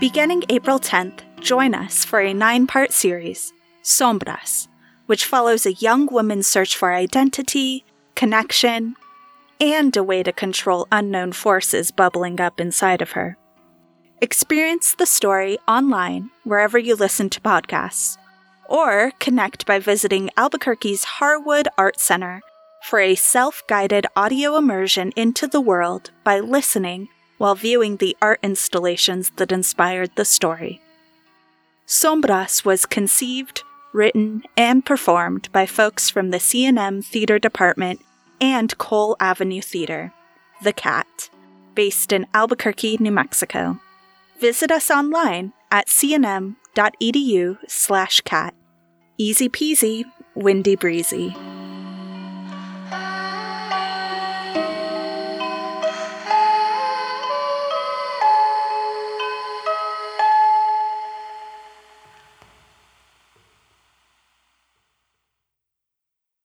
Beginning April 10th, join us for a nine part series, Sombras, which follows a young woman's search for identity, connection, and a way to control unknown forces bubbling up inside of her. Experience the story online wherever you listen to podcasts or connect by visiting Albuquerque's Harwood Art Center for a self guided audio immersion into the world by listening while viewing the art installations that inspired the story. Sombras was conceived, written, and performed by folks from the CNM Theater Department and Cole Avenue Theater, The Cat, based in Albuquerque, New Mexico. Visit us online at cnm.edu slash cat. Easy peasy, windy breezy.